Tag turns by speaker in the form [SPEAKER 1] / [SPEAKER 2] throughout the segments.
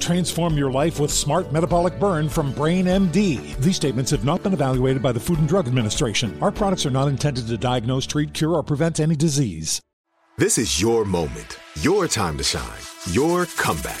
[SPEAKER 1] Transform your life with Smart Metabolic Burn from Brain MD. These statements have not been evaluated by the Food and Drug Administration. Our products are not intended to diagnose, treat, cure, or prevent any disease.
[SPEAKER 2] This is your moment, your time to shine, your comeback.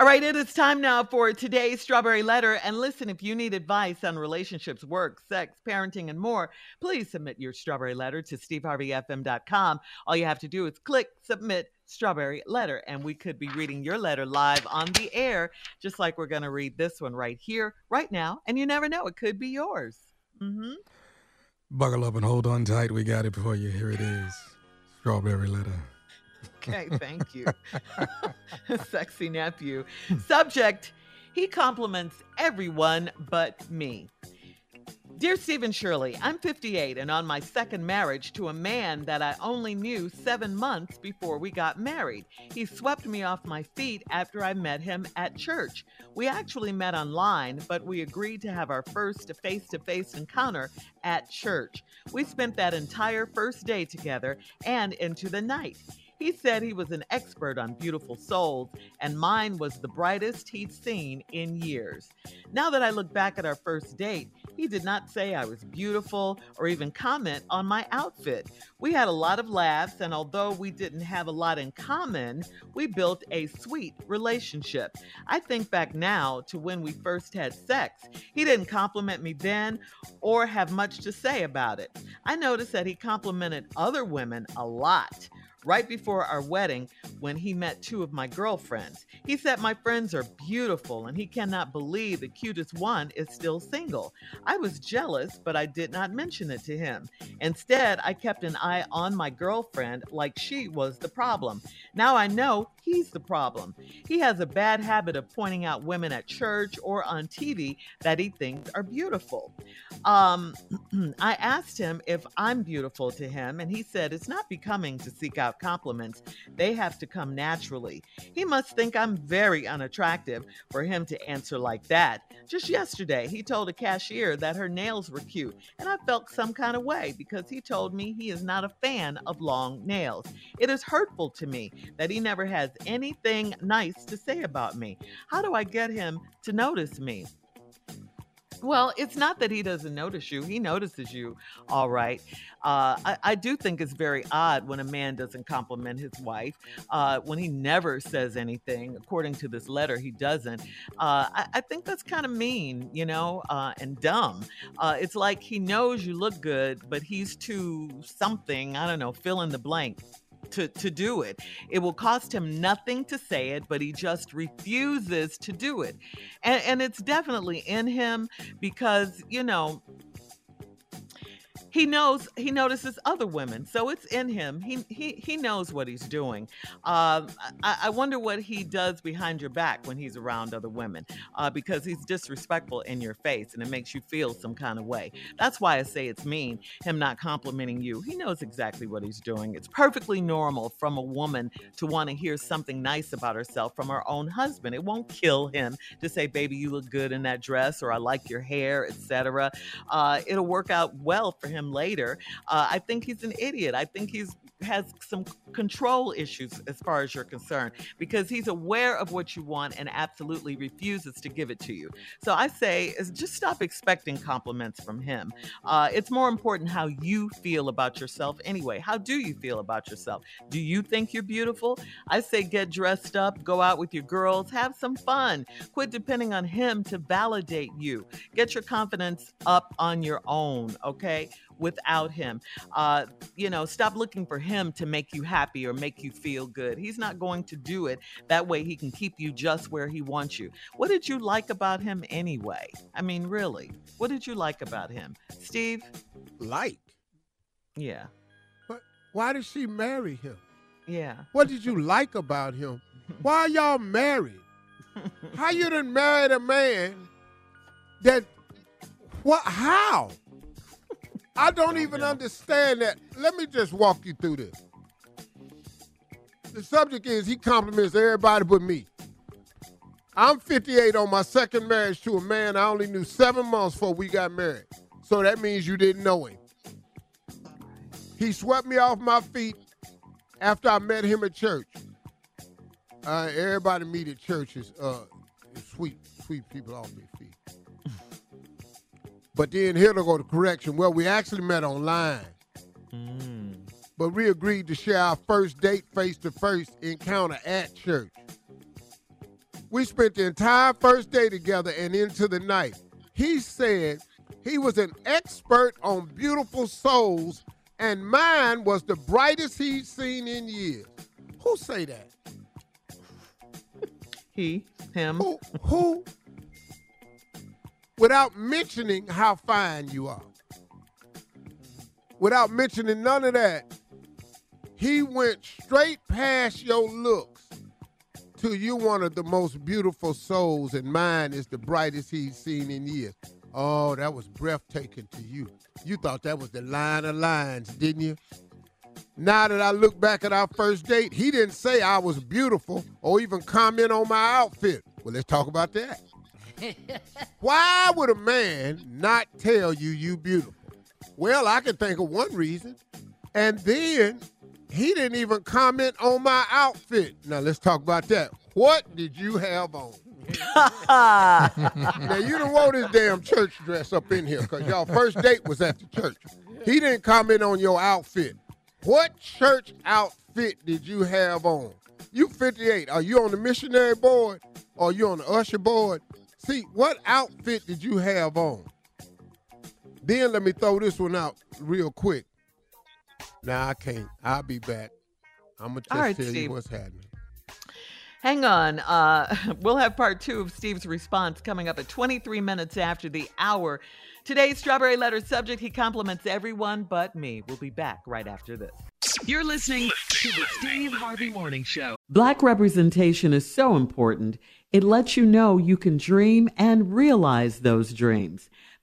[SPEAKER 3] All right, it is time now for today's Strawberry Letter. And listen, if you need advice on relationships, work, sex, parenting, and more, please submit your Strawberry Letter to steveharveyfm.com. All you have to do is click Submit Strawberry Letter, and we could be reading your letter live on the air, just like we're going to read this one right here, right now. And you never know, it could be yours. Mm-hmm.
[SPEAKER 4] Buckle up and hold on tight. We got it for you. Here it is Strawberry Letter.
[SPEAKER 3] Okay, thank you. Sexy nephew. Subject He compliments everyone but me. Dear Steve and Shirley, I'm 58 and on my second marriage to a man that I only knew seven months before we got married. He swept me off my feet after I met him at church. We actually met online, but we agreed to have our first face to face encounter at church. We spent that entire first day together and into the night. He said he was an expert on beautiful souls, and mine was the brightest he'd seen in years. Now that I look back at our first date, he did not say I was beautiful or even comment on my outfit. We had a lot of laughs, and although we didn't have a lot in common, we built a sweet relationship. I think back now to when we first had sex. He didn't compliment me then or have much to say about it. I noticed that he complimented other women a lot. Right before our wedding when he met two of my girlfriends. He said my friends are beautiful and he cannot believe the cutest one is still single. I was jealous, but I did not mention it to him. Instead, I kept an eye on my girlfriend like she was the problem. Now I know he's the problem. He has a bad habit of pointing out women at church or on TV that he thinks are beautiful. Um, I asked him if I'm beautiful to him, and he said it's not becoming to seek out compliments. They have to come naturally. He must think I'm very unattractive for him to answer like that. Just yesterday, he told a cashier that her nails were cute, and I felt some kind of way because he told me he is not a fan of long nails. It is hurtful to me that he never has anything nice to say about me. How do I get him to notice me? Well, it's not that he doesn't notice you. He notices you, all right. Uh, I, I, do think it's very odd when a man doesn't compliment his wife, uh, when he never says anything. According to this letter, he doesn't. Uh, I, I, think that's kind of mean, you know, uh, and dumb. Uh, it's like he knows you look good, but he's too something, I don't know, fill in the blank to, to do it. It will cost him nothing to say it, but he just refuses to do it. And, and it's definitely in him because, you know, he knows he notices other women so it's in him. He he, he knows what he's doing. Um, I, I, wonder what he does behind your back when he's around other women uh, because he's disrespectful in your face and it makes you feel some kind of way. That's why i say it's mean him not complimenting you. He knows exactly what he's doing. It's perfectly normal from a woman to want to hear something nice about herself from her own husband. It won't kill him to say baby you look good in that dress or i like your hair etc uh, it'll work out well for him him later. Uh, I think he's an idiot. I think he's has some control issues as far as you're concerned because he's aware of what you want and absolutely refuses to give it to you. So I say is just stop expecting compliments from him. Uh, it's more important how you feel about yourself anyway. How do you feel about yourself? Do you think you're beautiful? I say get dressed up, go out with your girls, have some fun. Quit depending on him to validate you. Get your confidence up on your own, okay? Without him. Uh, you know, stop looking for him to make you happy or make you feel good. He's not going to do it. That way he can keep you just where he wants you. What did you like about him anyway? I mean, really, what did you like about him? Steve?
[SPEAKER 5] Like?
[SPEAKER 3] Yeah.
[SPEAKER 5] But why did she marry him?
[SPEAKER 3] Yeah.
[SPEAKER 5] What did you like about him? Why y'all married? How you done married a man that what how? I don't even understand that. Let me just walk you through this. The subject is he compliments everybody but me. I'm 58 on my second marriage to a man I only knew seven months before we got married. So that means you didn't know him. He swept me off my feet after I met him at church. Uh, everybody meet at churches, uh, sweep, sweep people off feet. But then here to go to correction. Well, we actually met online. Mm. But we agreed to share our first date face to face encounter at church. We spent the entire first day together and into the night. He said he was an expert on beautiful souls, and mine was the brightest he'd seen in years. Who say that?
[SPEAKER 3] He, him.
[SPEAKER 5] Who? Who? Without mentioning how fine you are. Without mentioning none of that, he went straight past your looks to you one of the most beautiful souls, and mine is the brightest he's seen in years. Oh, that was breathtaking to you. You thought that was the line of lines, didn't you? Now that I look back at our first date, he didn't say I was beautiful or even comment on my outfit. Well, let's talk about that. Why would a man not tell you you beautiful? Well, I can think of one reason. And then he didn't even comment on my outfit. Now let's talk about that. What did you have on? now you don't want this damn church dress up in here because y'all first date was at the church. He didn't comment on your outfit. What church outfit did you have on? You 58. Are you on the missionary board? Or you on the usher board? See, what outfit did you have on? Then let me throw this one out real quick. Now I can't. I'll be back. I'm gonna just
[SPEAKER 3] right,
[SPEAKER 5] tell
[SPEAKER 3] Steve.
[SPEAKER 5] you what's happening.
[SPEAKER 3] Hang on. Uh, we'll have part two of Steve's response coming up at 23 minutes after the hour. Today's Strawberry Letter subject he compliments everyone but me. We'll be back right after this.
[SPEAKER 6] You're listening to the Steve Harvey Morning Show.
[SPEAKER 3] Black representation is so important. It lets you know you can dream and realize those dreams.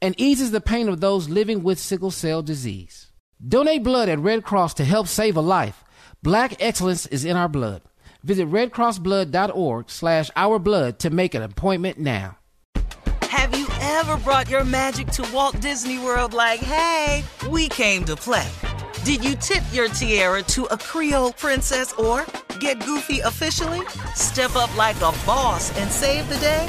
[SPEAKER 7] and eases the pain of those living with sickle cell disease. Donate blood at Red Cross to help save a life. Black excellence is in our blood. Visit redcrossblood.org slash our blood to make an appointment now.
[SPEAKER 8] Have you ever brought your magic to Walt Disney World like, hey, we came to play? Did you tip your tiara to a Creole princess or get goofy officially? Step up like a boss and save the day?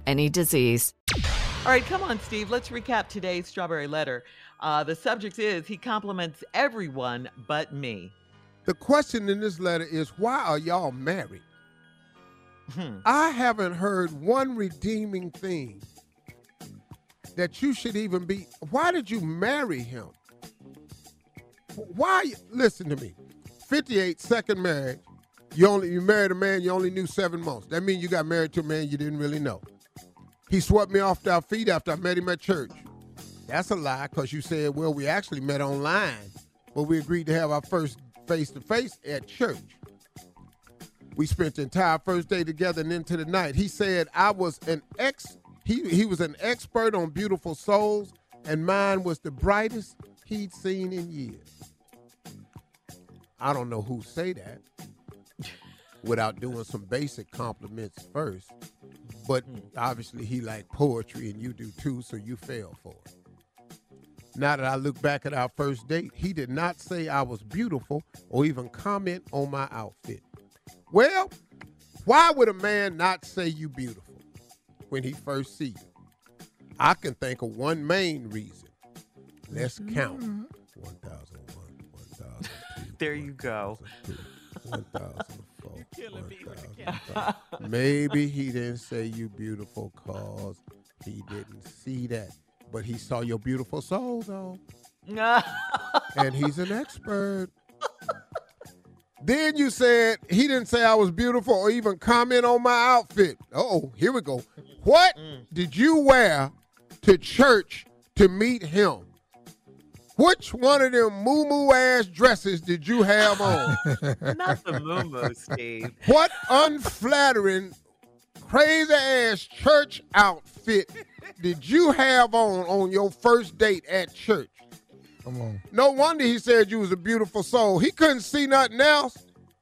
[SPEAKER 9] any disease.
[SPEAKER 3] All right, come on, Steve. Let's recap today's strawberry letter. Uh, the subject is he compliments everyone but me.
[SPEAKER 5] The question in this letter is why are y'all married? I haven't heard one redeeming thing that you should even be. Why did you marry him? Why? Listen to me. 58, second marriage. You only you married a man you only knew seven months. That means you got married to a man you didn't really know. He swept me off our feet after I met him at church. That's a lie because you said, well, we actually met online, but we agreed to have our first face to face at church. We spent the entire first day together and into the night. He said I was an ex he he was an expert on beautiful souls, and mine was the brightest he'd seen in years. I don't know who say that without doing some basic compliments first. But hmm. obviously he liked poetry and you do too, so you fell for it. Now that I look back at our first date, he did not say I was beautiful or even comment on my outfit. Well, why would a man not say you beautiful when he first see you? I can think of one main reason. Let's mm-hmm. count. 1001, 1002,
[SPEAKER 3] There you go.
[SPEAKER 5] 1004, 1005. Maybe he didn't say you beautiful cause he didn't see that. But he saw your beautiful soul though. and he's an expert. Then you said he didn't say I was beautiful or even comment on my outfit. Oh, here we go. What did you wear to church to meet him? Which one of them moo moo ass dresses did you have on?
[SPEAKER 3] Not the moo Steve.
[SPEAKER 5] What unflattering, crazy ass church outfit did you have on on your first date at church?
[SPEAKER 4] Come on.
[SPEAKER 5] No wonder he said you was a beautiful soul. He couldn't see nothing else.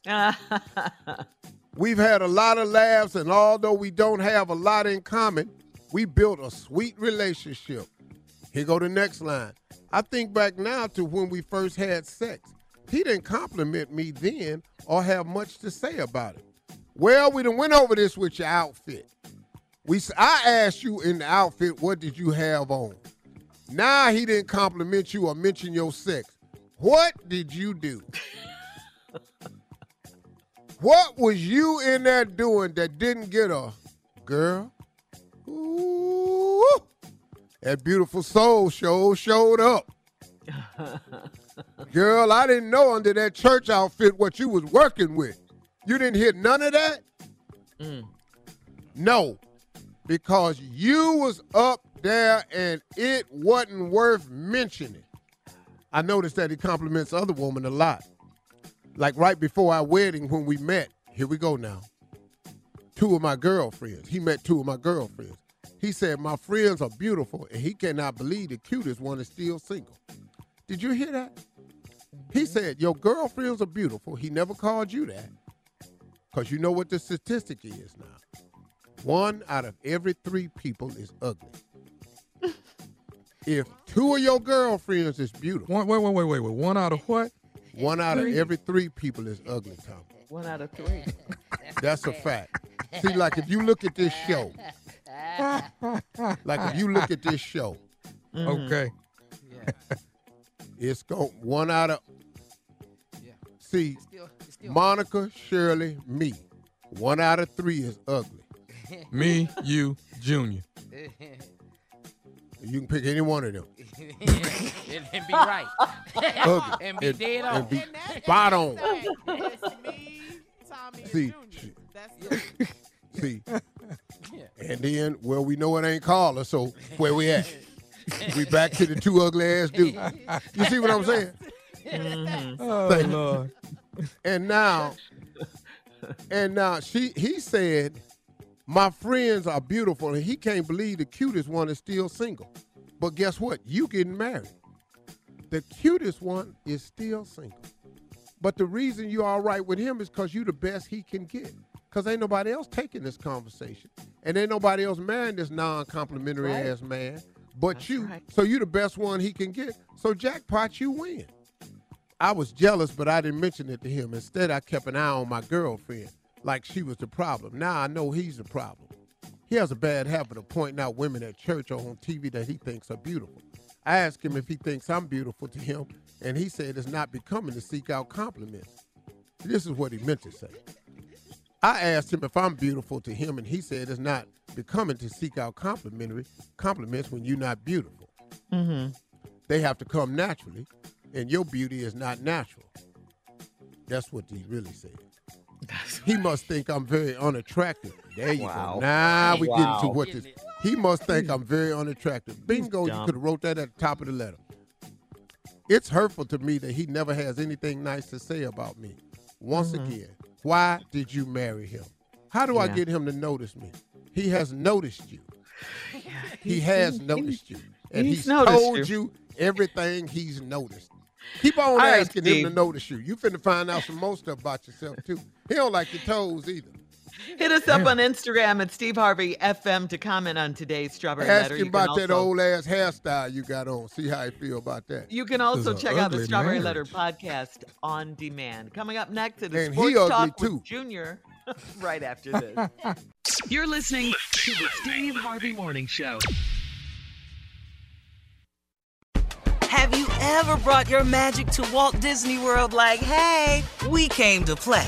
[SPEAKER 5] We've had a lot of laughs, and although we don't have a lot in common, we built a sweet relationship. Here go the next line. I think back now to when we first had sex. He didn't compliment me then or have much to say about it. Well, we done went over this with your outfit. We I asked you in the outfit, what did you have on? Now he didn't compliment you or mention your sex. What did you do? what was you in there doing that didn't get a girl? Ooh, that beautiful soul show showed up. Girl, I didn't know under that church outfit what you was working with. You didn't hear none of that? Mm. No, because you was up there and it wasn't worth mentioning. I noticed that he compliments other women a lot. Like right before our wedding when we met, here we go now. Two of my girlfriends. He met two of my girlfriends. He said, My friends are beautiful, and he cannot believe the cutest one is still single. Did you hear that? He said, Your girlfriends are beautiful. He never called you that. Because you know what the statistic is now. One out of every three people is ugly. if two of your girlfriends is beautiful,
[SPEAKER 4] One, wait, wait, wait, wait, wait. One out of what?
[SPEAKER 5] one out of every three people is ugly, Tom.
[SPEAKER 3] One out of three.
[SPEAKER 5] That's a fact. See, like if you look at this show, like if you look at this show, mm-hmm.
[SPEAKER 4] Okay.
[SPEAKER 5] it's go one out of.
[SPEAKER 7] Yeah.
[SPEAKER 5] See,
[SPEAKER 7] Still, it's still
[SPEAKER 5] Monica, Shirley, me. One out of three is ugly.
[SPEAKER 4] Me, you, Junior.
[SPEAKER 5] You can pick any one of them.
[SPEAKER 7] and, and be right.
[SPEAKER 5] Ugly.
[SPEAKER 7] And be dead on.
[SPEAKER 5] and be spot on.
[SPEAKER 10] It's me, Tommy, and
[SPEAKER 5] See,
[SPEAKER 10] Junior. That's
[SPEAKER 5] See. And then, well, we know it ain't Carla, so where we at? we back to the two ugly ass dudes. You see what I'm saying?
[SPEAKER 4] Oh,
[SPEAKER 5] Thank you.
[SPEAKER 4] Oh, Lord.
[SPEAKER 5] And now, and now she he said, My friends are beautiful, and he can't believe the cutest one is still single. But guess what? You getting married. The cutest one is still single. But the reason you're all right with him is because you the best he can get. Because ain't nobody else taking this conversation. And ain't nobody else marrying this non-complimentary
[SPEAKER 3] Right.
[SPEAKER 5] ass man but
[SPEAKER 3] That's
[SPEAKER 5] you.
[SPEAKER 3] right.
[SPEAKER 5] So you the best one he can get. So jackpot, you win. I was jealous, but I didn't mention it to him. Instead, I kept an eye on my girlfriend like she was the problem. Now I know he's the problem. He has a bad habit of pointing out women at church or on TV that he thinks are beautiful. I asked him if he thinks I'm beautiful to him, and he said it's not becoming to seek out compliments. This is what he meant to say. I asked him if I'm beautiful to him, and he said it's not becoming to seek out complimentary compliments when you're not beautiful.
[SPEAKER 3] Mm-hmm.
[SPEAKER 5] They have to come naturally, and your beauty is not natural. That's what he really said. He must think I'm very unattractive. There you
[SPEAKER 3] Wow.
[SPEAKER 5] go. Now we get into what this. He must think I'm very unattractive. Bingo, you could have wrote that at the top of the letter. It's hurtful to me that he never has anything nice to say about me. Once
[SPEAKER 3] Mhm.
[SPEAKER 5] again, why did you marry him? How do I get him to notice me? He has noticed you. He has noticed you. And
[SPEAKER 3] he's
[SPEAKER 5] he's, told
[SPEAKER 3] you.
[SPEAKER 5] everything he's noticed. Keep on
[SPEAKER 3] All right,
[SPEAKER 5] asking him to notice you. You finna find out some more stuff about yourself too. He don't like your toes either.
[SPEAKER 3] Hit us up on Instagram at Steve Harvey FM to comment on today's strawberry
[SPEAKER 5] Ask
[SPEAKER 3] letter.
[SPEAKER 5] him
[SPEAKER 3] You can
[SPEAKER 5] about that old ass hairstyle you got on. See how he feel about that.
[SPEAKER 3] You can also
[SPEAKER 5] This is a
[SPEAKER 3] check out the Strawberry
[SPEAKER 5] marriage.
[SPEAKER 3] Letter podcast on demand. Coming up next, it is
[SPEAKER 5] And he
[SPEAKER 3] Sports
[SPEAKER 5] ugly,
[SPEAKER 3] Talk with
[SPEAKER 5] too.
[SPEAKER 3] Junior right after this.
[SPEAKER 6] You're listening to the Steve Harvey Morning Show.
[SPEAKER 8] Have you ever brought your magic to Walt Disney World like, hey, we came to play?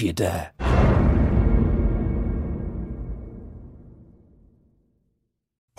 [SPEAKER 11] if you dare.